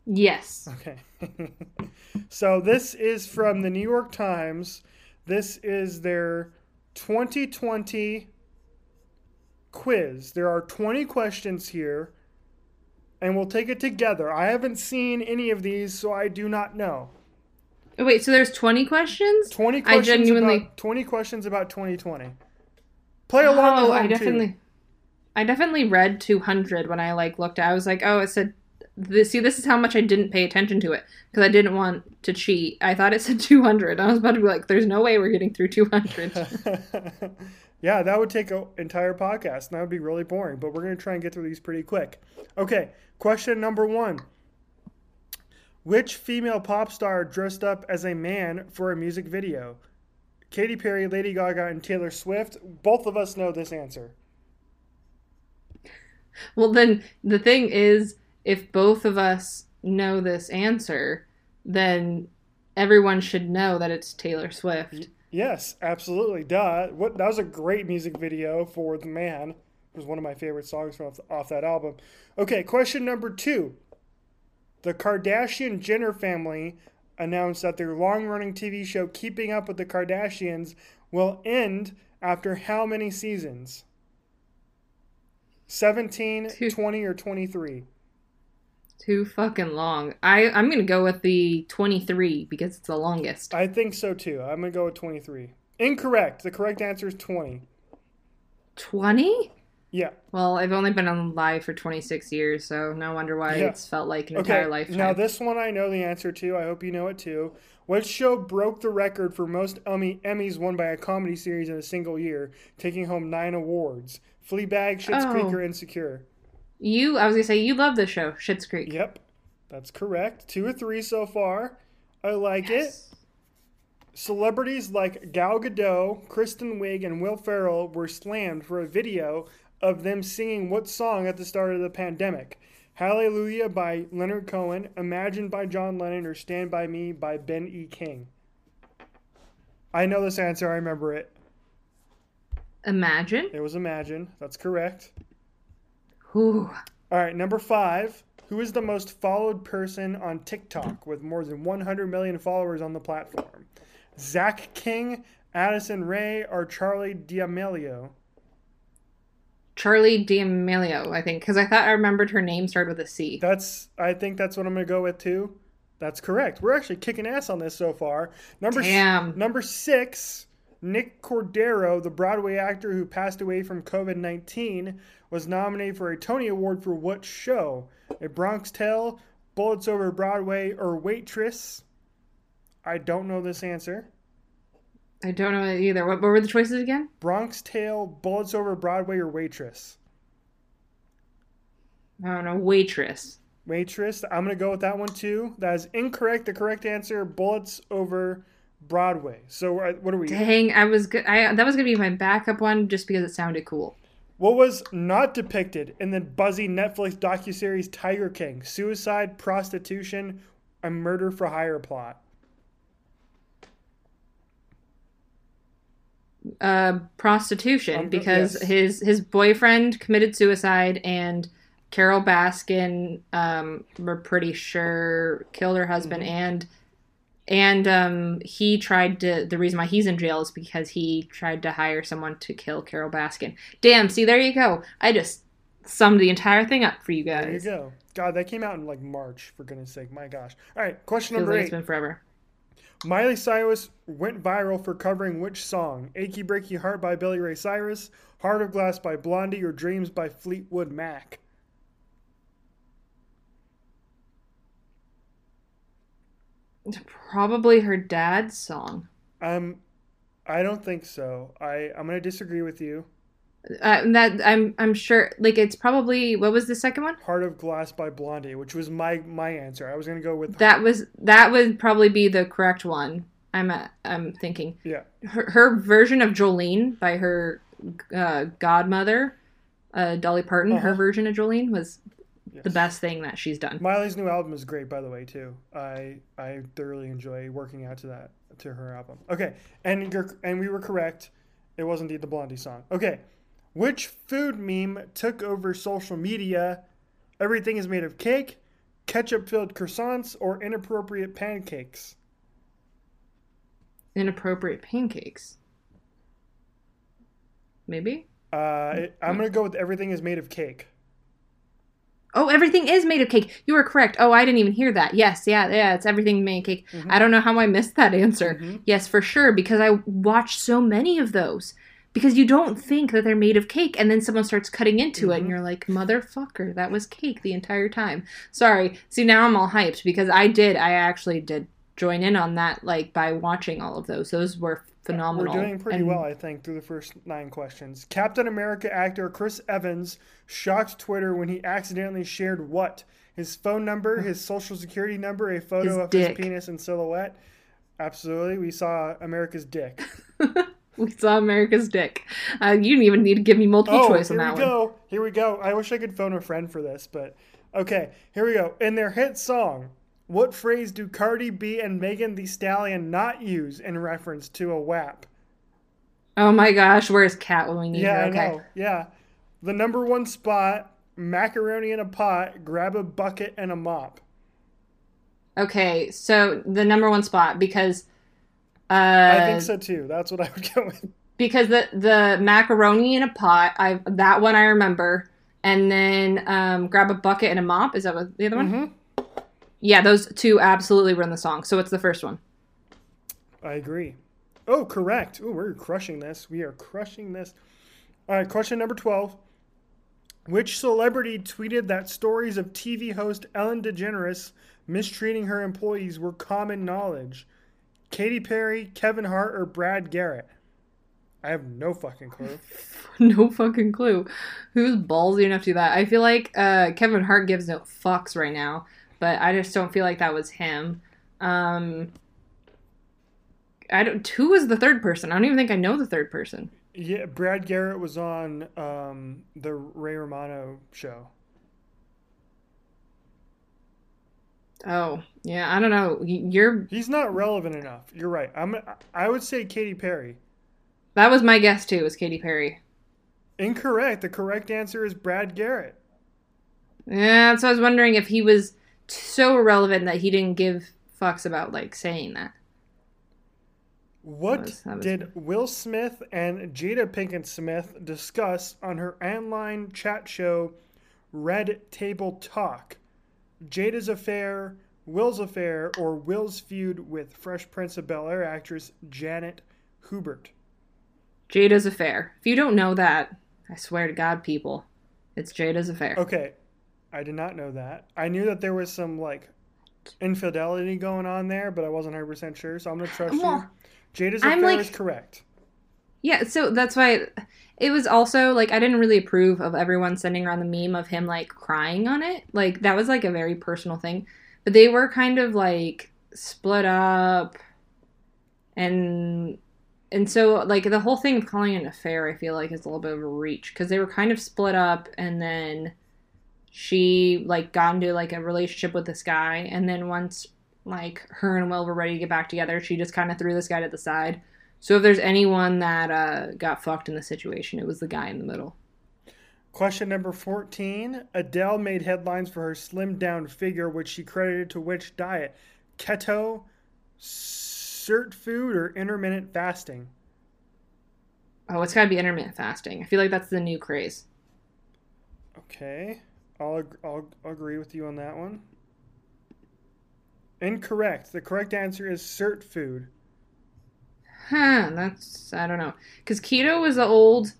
Yes. Okay. [LAUGHS] so this is from the New York Times. This is their 2020 quiz. There are 20 questions here, and we'll take it together. I haven't seen any of these, so I do not know. Oh, wait, so there's 20 questions? 20 questions I genuinely about, 20 questions about 2020. Play along oh, I definitely too. I definitely read 200 when I like looked. I was like, "Oh, it said this, see, this is how much I didn't pay attention to it because I didn't want to cheat. I thought it said 200. I was about to be like, there's no way we're getting through 200. [LAUGHS] yeah, that would take an entire podcast, and that would be really boring, but we're going to try and get through these pretty quick. Okay, question number one Which female pop star dressed up as a man for a music video? Katy Perry, Lady Gaga, and Taylor Swift. Both of us know this answer. Well, then the thing is, if both of us know this answer, then everyone should know that it's Taylor Swift. Yes, absolutely. Duh. What that was a great music video for The Man. It was one of my favorite songs from off, off that album. Okay, question number 2. The Kardashian Jenner family announced that their long running TV show Keeping Up with the Kardashians will end after how many seasons? 17, Two. 20, or 23? Too fucking long. I I'm gonna go with the 23 because it's the longest. I think so too. I'm going to go with 23. Incorrect. The correct answer is 20. 20? Yeah. Well, I've only been on live for 26 years, so no wonder why Yeah. it's felt like an Okay. entire lifetime. Now, this one I know the answer to. I hope you know it too. What show broke the record for most Emmy, Emmys won by a comedy series in a single year, taking home nine awards? Fleabag, Schitt's Oh. Creek, or Insecure? you, I was gonna say you love the show, Schitt's Creek. Yep, that's correct. Two or three so far. I like it. Yes. Celebrities like Gal Gadot, Kristen Wiig, and Will Ferrell were slammed for a video of them singing what song at the start of the pandemic? Hallelujah by Leonard Cohen, Imagine by John Lennon, or Stand By Me by Ben E. King? I know this answer. I remember it. Imagine. It was Imagine. That's correct. Ooh. All right, number five. Who is the most followed person on TikTok with more than 100 million followers on the platform? Zach King, Addison Rae, or Charli D'Amelio? Charli D'Amelio, I think, because I thought I remembered her name started with a C. That's. I think that's what I'm going to go with too. That's correct. We're actually kicking ass on this so far. Number s- number six. Nick Cordero, the Broadway actor who passed away from COVID 19, was nominated for a Tony Award for what show? A Bronx Tale, Bullets Over Broadway, or Waitress? I don't know this answer. I don't know either. What, what were the choices again? Bronx Tale, Bullets Over Broadway, or Waitress? I don't know. Waitress. Waitress. I'm going to go with that one too. That is incorrect. The correct answer, Bullets Over Broadway. So uh, what are we? Dang, I was good. I that was gonna be my backup one just because it sounded cool. What was not depicted in the buzzy Netflix docuseries Tiger King? Suicide, prostitution, a murder for hire plot. Uh, prostitution Um, because yes. his his boyfriend committed suicide and Carole Baskin, um, we're pretty sure killed her husband Mm-hmm. and and um he tried to the reason why he's in jail is because he tried to hire someone to kill Carole Baskin. Damn, see there you go. I just summed the entire thing up for you guys. There you go. God, that came out in like March, for goodness sake. My gosh. All right, question Feels number like It's been forever. Miley Cyrus went viral for covering which song? Achy Breaky Heart by Billy Ray Cyrus, Heart of Glass by Blondie, or Dreams by Fleetwood Mac? Probably her dad's song. Um, I don't think so. I, I'm going to disagree with you. Uh, that I'm I'm sure like it's probably what was the second one? Heart of Glass by Blondie, which was my my answer. I was going to go with That was that would probably be the correct one. I'm uh, I'm thinking Yeah. her, her version of Jolene by her uh, godmother, uh, Dolly Parton. Her Uh-huh. version of Jolene was Yes. the best thing that she's done. Miley's new album is great, by the way, too. I I thoroughly enjoy working out to that to her album. Okay, and you're, and we were correct. It was indeed the Blondie song. Okay, which food meme took over social media? Everything is made of cake, ketchup-filled croissants, or inappropriate pancakes. Inappropriate pancakes. Maybe. Uh, it, I'm gonna go with everything is made of cake. Oh, everything is made of cake. You were correct. Oh, I didn't even hear that. Yes, yeah, yeah, it's everything made of cake. Mhm. I don't know how I missed that answer. Mhm. Yes, for sure, because I watched so many of those. Because you don't think that they're made of cake, and then someone starts cutting into it, and Mhm. you're like, "Motherfucker, that was cake the entire time." Sorry. See, now I'm all hyped because I did. I actually did join in on that, like by watching all of those. Those were phenomenal. We're doing pretty And well, I think, through the first nine questions. Captain America actor Chris Evans shocked Twitter when he accidentally shared what? His phone number, his social security number, a photo His of dick. his penis in silhouette. Absolutely. We saw America's dick. [LAUGHS] we saw America's Dick. Uh, you didn't even need to give me multiple Oh, choice on that one. here we go. Here we go. I wish I could phone a friend for this, but okay. Here we go. In their hit song, what phrase do Cardi B and Megan the Stallion not use in reference to a WAP? Oh my gosh, where's Cat when we need Yeah, her? I Okay. know. Yeah. The number one spot, macaroni in a pot, grab a bucket and a mop. Okay, so the number one spot because uh, I think so too. That's what I would go with. because the the macaroni in a pot, I that one I remember, and then um, grab a bucket and a mop. Is that what the other one? hmm Yeah, those two absolutely were in the song. So it's the first one. I agree. Oh, correct. Oh, we're crushing this. We are crushing this. All right, question number 12. Which celebrity tweeted that stories of TV host Ellen DeGeneres mistreating her employees were common knowledge? Katy Perry, Kevin Hart, or Brad Garrett? I have no fucking clue. [LAUGHS] no fucking clue. Who's ballsy enough to do that? I feel like uh, Kevin Hart gives no fucks right now, but I just don't feel like that was him. Um, I don't. Who was the third person? I don't even think I know the third person. Yeah, Brad Garrett was on um, the Ray Romano show. Oh, yeah. I don't know. You're. He's not relevant enough. You're right. I'm. I would say Katy Perry. That was my guess too. Was Katy Perry? Incorrect. The correct answer is Brad Garrett. Yeah. So I was wondering if he was so irrelevant that he didn't give fucks about like saying that. What That was- that was- did Will Smith and Jada Pinkett Smith discuss on her online chat show Red Table Talk? Jada's affair, Will's affair, or Will's feud with Fresh Prince of Bel Air actress Janet Hubert? Jada's affair. If you don't know that, I swear to God, people, it's Jada's affair. Okay, I did not know that. I knew that there was some like infidelity going on there, but I wasn't 100% sure, so I'm going to trust you. Well, Jada's I'm affair like- is correct. Yeah, so that's why it was also like I didn't really approve of everyone sending around the meme of him like crying on it. Like that was like a very personal thing. But they were kind of like split up and and so like the whole thing of calling it an affair I feel like is a little bit of a reach because they were kind of split up and then she like got into like a relationship with this guy and then once like her and Will were ready to get back together, she just kind of threw this guy to the side. So if there's anyone that uh, got fucked in the situation, it was the guy in the middle. Question number 14. Adele made headlines for her slimmed down figure, which she credited to which diet? Keto, Sirtfood, or intermittent fasting? Oh, it's got to be intermittent fasting. I feel like that's the new craze. Okay. I'll, ag- I'll agree with you on that one. Incorrect. The correct answer is Sirtfood. Huh? That's I don't know. Because keto was the old,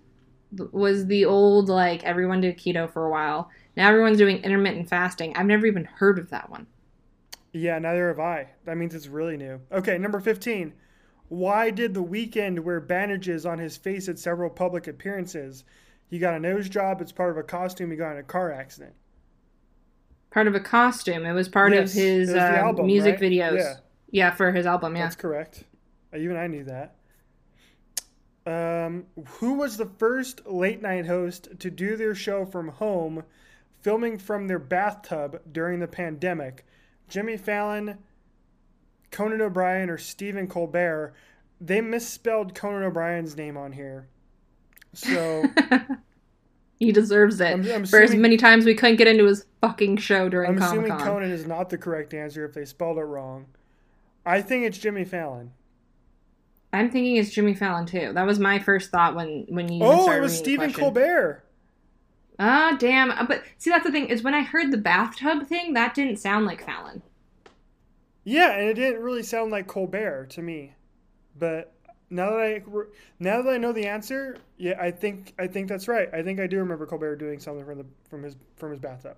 was the old like everyone did keto for a while. Now everyone's doing intermittent fasting. I've never even heard of that one. Yeah, neither have I. That means it's really new. Okay, number 15. Why did the Weeknd wear bandages on his face at several public appearances? He got a nose job. It's part of a costume. He got in a car accident. Part of a costume. It was part Yes, of his was uh, album, music right? videos. Yeah. Yeah, for his album. Yeah. That's correct. Even I knew that. Um, who was the first late night host to do their show from home, filming from their bathtub during the pandemic? Jimmy Fallon, Conan O'Brien, or Stephen Colbert? They misspelled Conan O'Brien's name on here. So [LAUGHS] he deserves it I'm, I'm for as many times we couldn't get into his fucking show during I'm Comic assuming Conan is not the correct answer if they spelled it wrong. I think it's Jimmy Fallon. I'm thinking it's Jimmy Fallon too. That was my first thought when when you. Oh, it was Stephen. Colbert. Ah, damn. Uh, But see, that's the thing is when I heard the bathtub thing, that didn't sound like Fallon. Yeah, and it didn't really sound like Colbert to me. But now that I now that I know the answer, yeah, I think I think that's right. I think I do remember Colbert doing something from the from his from his bathtub.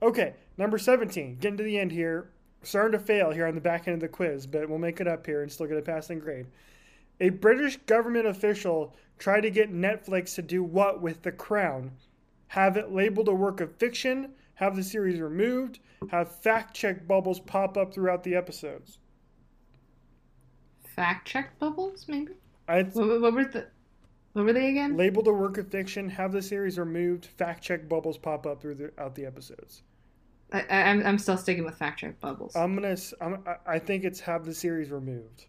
Okay, number 17. Getting to the end here. Starting to fail here on the back end of the quiz, but we'll make it up here and still get a passing grade. A British government official tried to get Netflix to do what with The Crown? Have it labeled a work of fiction, have the series removed, have fact check bubbles pop up throughout the episodes. Fact check bubbles, maybe. I What, what were the? What were they again? labeled a work of fiction, have the series removed, fact check bubbles pop up throughout the episodes. I, I, I'm I'm still sticking with fact check bubbles. I'm gonna. I'm, I think it's have the series removed.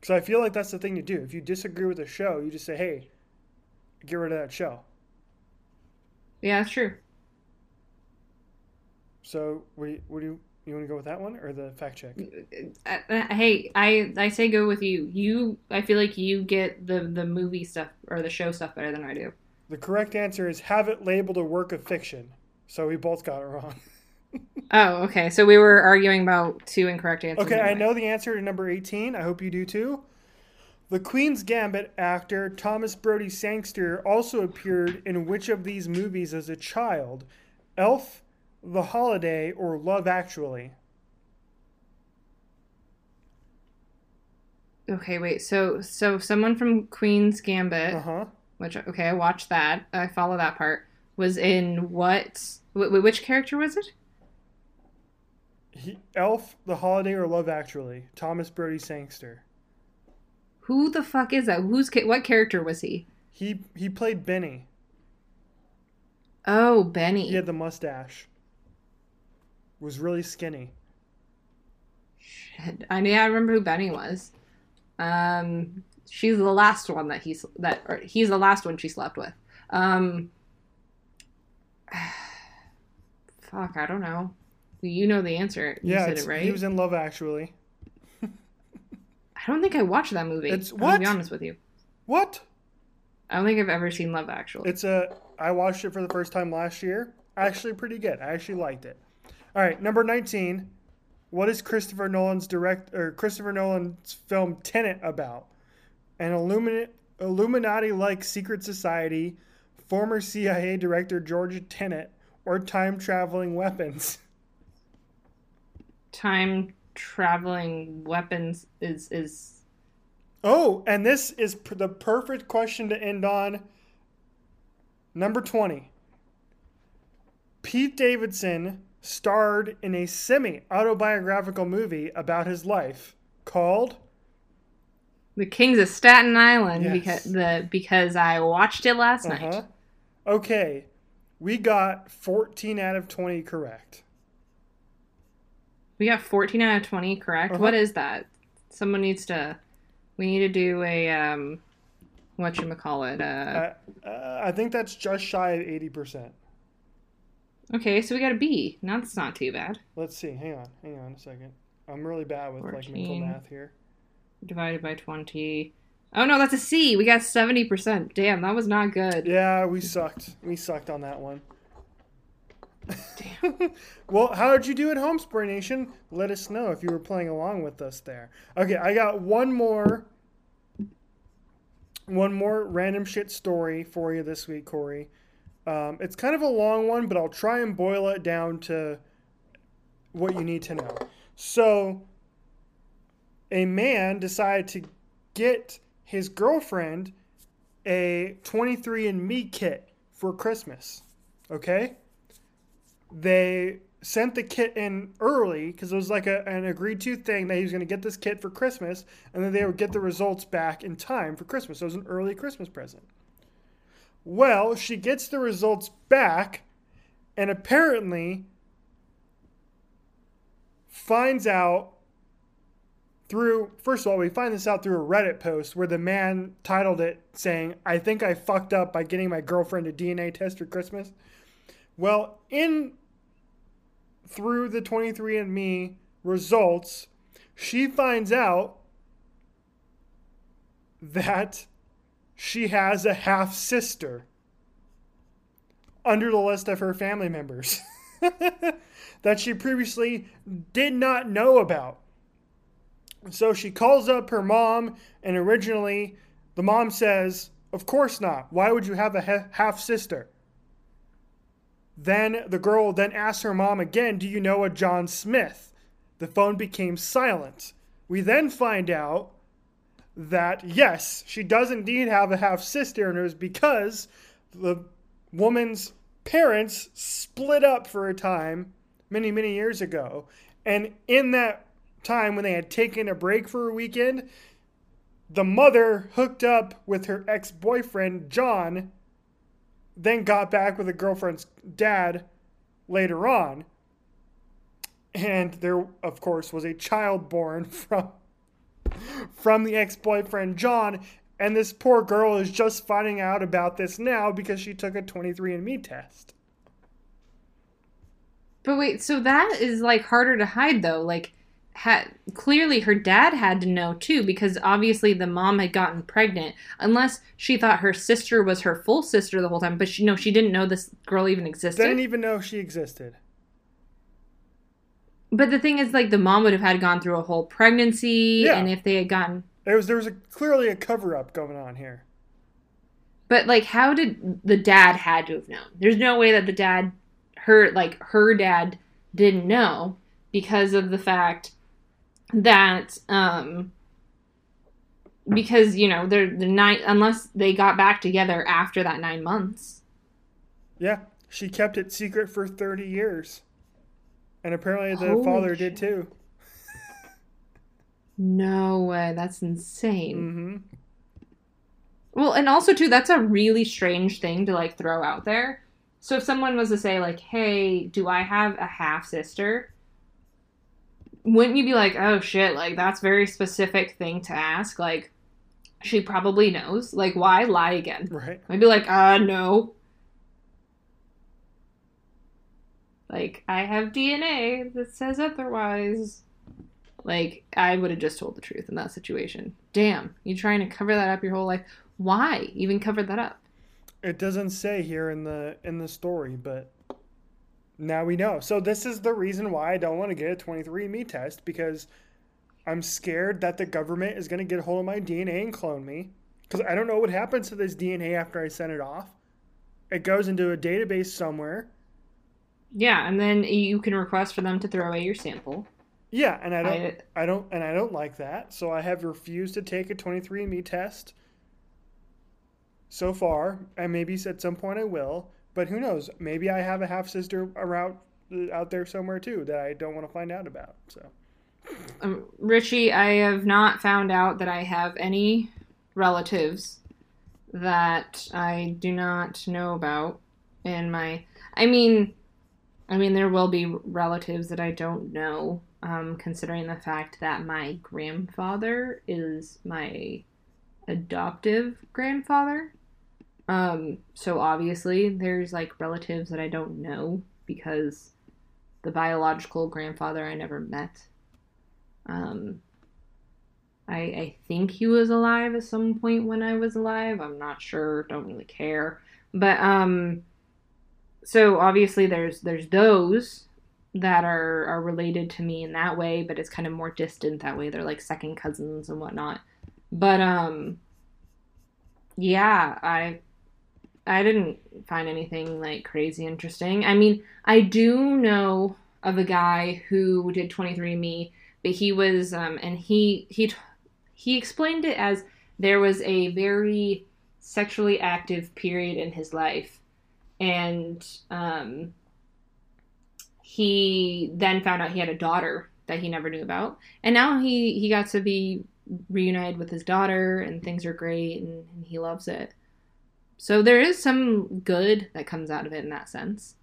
Because I feel like that's the thing to do. If you disagree with a show, you just say, "Hey, get rid of that show." yeah, that's true. So, what do you, you, you want to go with that one or the fact check? Uh, uh, hey, I I say go with you. You, I feel like you get the the movie stuff or the show stuff better than I do. The correct answer is have it labeled a work of fiction. So we both got it wrong. [LAUGHS] Oh, okay. So we were arguing about two incorrect answers. Okay, I know the answer to number 18. I hope you do too. The Queen's Gambit actor Thomas Brodie-Sangster also appeared in which of these movies as a child? Elf, The Holiday, or Love Actually? Okay, wait. So so someone from Queen's Gambit, Uh huh. which okay, I watched that. I follow that part. Was in what? wh- wh- which character was it? He, Elf, The Holiday, or Love Actually? Thomas Brodie-Sangster. Who the fuck is that? Who's what character was he? He he played Benny. Oh, Benny. He had the mustache. Was really skinny. Shit. I yeah, I remember who Benny was. Um, she's the last one that he's that or he's the last one she slept with. Um, [SIGHS] fuck, I don't know. You know the answer. You yeah, said it right. he was in Love Actually. I don't think I watched that movie. It's- I'm be honest with you. What? I don't think I've ever seen Love Actually. It's a. I watched it for the first time last year. Actually, pretty good. I actually liked it. All right, number nineteen. What is Christopher Nolan's direct or Christopher Nolan's film Tenet about? An Illuminati Illuminati-like secret society, former CIA director George Tenet, or time traveling weapons? [LAUGHS] Time traveling weapons is is Oh, and this is p- the perfect question to end on. Number 20. Pete Davidson starred in a semi autobiographical movie about his life called the Kings of Staten Island Yes. because the because I watched it last night. Uh-huh. Okay, we got 14 out of 20 correct. We got 14 out of 20 correct. Uh-huh. What is that? Someone needs to. We need to do a um, what you call it? Uh, Uh, uh, I think that's just shy of 80%. okay, so we got a B. Now that's not too bad. Let's see. Hang on. Hang on a second. I'm really bad with like mental math here. Divided by 20. Oh no, that's a C. We got 70%. Damn, that was not good. Yeah, we sucked. We sucked on that one. [LAUGHS] Well, how did you do at home, Spray Nation? Let us know if you were playing along with us there. Okay, I got one more, one more random shit story for you this week, Corey. Um, it's kind of a long one, but I'll try and boil it down to what you need to know. So, a man decided to get his girlfriend a 23andMe kit for Christmas. Okay? They sent the kit in early because it was like a, an agreed to thing that he was going to get this kit for Christmas and then they would get the results back in time for Christmas. So it was an early Christmas present. Well, she gets the results back and apparently finds out through first of all we find this out through a reddit post where the man titled it saying i think i fucked up by getting my girlfriend a dna test for christmas well, in through the 23andMe results, she finds out that she has a half sister under the list of her family members [LAUGHS] that she previously did not know about. So she calls up her mom, and originally the mom says, Of course not. Why would you have a half sister? Then the girl then asks her mom again, Do you know a John Smith? The phone became silent. We then find out that yes, she does indeed have a half sister, and it was because the woman's parents split up for a time many, many years ago. And in that time, when they had taken a break for a weekend, the mother hooked up with her ex boyfriend, John, then got back with a girlfriend's dad later on. And there, of course, was a child born [LAUGHS] from from the ex-boyfriend John, and this poor girl is just finding out about this now because she took a 23andMe test. But wait, so that is like harder to hide though. Like, had clearly her dad had to know too because obviously the mom had gotten pregnant. Unless she thought her sister was her full sister the whole time, but she no, she didn't know this girl even existed. They didn't even know she existed. But the thing is, like, the mom would have had gone through a whole pregnancy, Yeah. and if they had gotten, There was there was a, clearly a cover up going on here. but like, how did the dad had to have known? There's no way that the dad, her like her dad, didn't know because of the fact that um because you know they're the nine unless they got back together after that nine months. Yeah, she kept it secret for 30 years. And apparently the Holy father did too. No way, that's insane. hmm Well, and also too, that's a really strange thing to like throw out there. So if someone was to say like, "Hey, do I have a half sister?" Wouldn't you be like, "Oh shit, like that's very specific thing to ask." Like she probably knows. Like why lie again? Right. I'd be like, "Uh, no." Like I have DNA that says otherwise. Like I would have just told the truth in that situation. Damn, you trying to cover that up your whole life? Why even cover that up? It doesn't say here in the in the story, but now we know. So this is the reason why I don't want to get a 23andMe test because I'm scared that the government is going to get a hold of my DNA and clone me because I don't know what happens to this DNA after I send it off. It goes into a database somewhere. Yeah, and then you can request for them to throw away your sample. Yeah, and I don't I, I don't and I don't like that. So I have refused to take a 23andme test so far, and maybe at some point I will, but who knows? Maybe I have a half sister around out there somewhere too that I don't want to find out about. So um, Richie, I have not found out that I have any relatives that I do not know about in my. I mean, I mean, there will be relatives that I don't know, um, considering the fact that my grandfather is my adoptive grandfather. Um, so obviously, there's like relatives that I don't know because the biological grandfather I never met. Um, I, I think he was alive at some point when I was alive. I'm not sure. Don't really care. But um, so obviously there's there's those that are are related to me in that way, but it's kind of more distant that way. They're like second cousins and whatnot. But um, yeah, I I didn't find anything like crazy interesting. I mean, I do know of a guy who did 23andMe, but he was um and he he he explained it as there was a very sexually active period in his life. And um he then found out he had a daughter that he never knew about. And now he he got to be reunited with his daughter and things are great and, and he loves it so there is some good that comes out of it in that sense.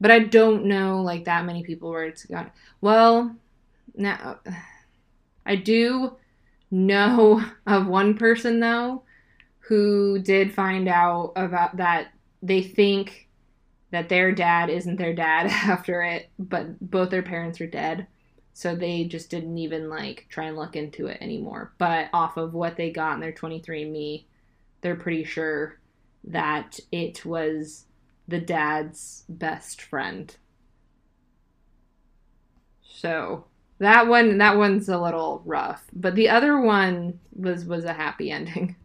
But i don't know like that many people where it's got well now i do know [LAUGHS] of one person though who did find out about that they think that their dad isn't their dad [LAUGHS] after it but both their parents are dead. So they just didn't even like try and look into it anymore. But off of what they got in their 23andme they're pretty sure that it was the dad's best friend so that one that one's a little rough but the other one was was a happy ending [LAUGHS]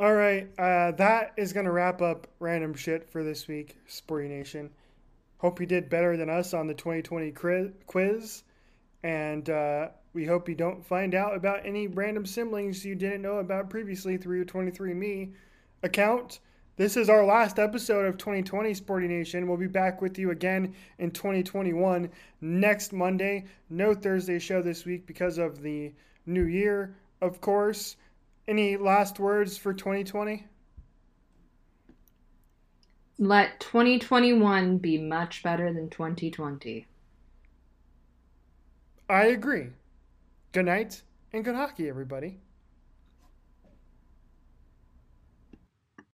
All right, uh, that is going to wrap up random shit for this week, Sporty Nation. Hope you did better than us on the 2020 cri- quiz. And uh, we hope you don't find out about any random siblings you didn't know about previously through your 23andMe account. This is our last episode of 2020 Sporty Nation. We'll be back with you again in 2021 next Monday. No Thursday show this week because of the new year, of course. Any last words for 2020? let 2021 be much better than 2020 I agree. Good night and good hockey, everybody.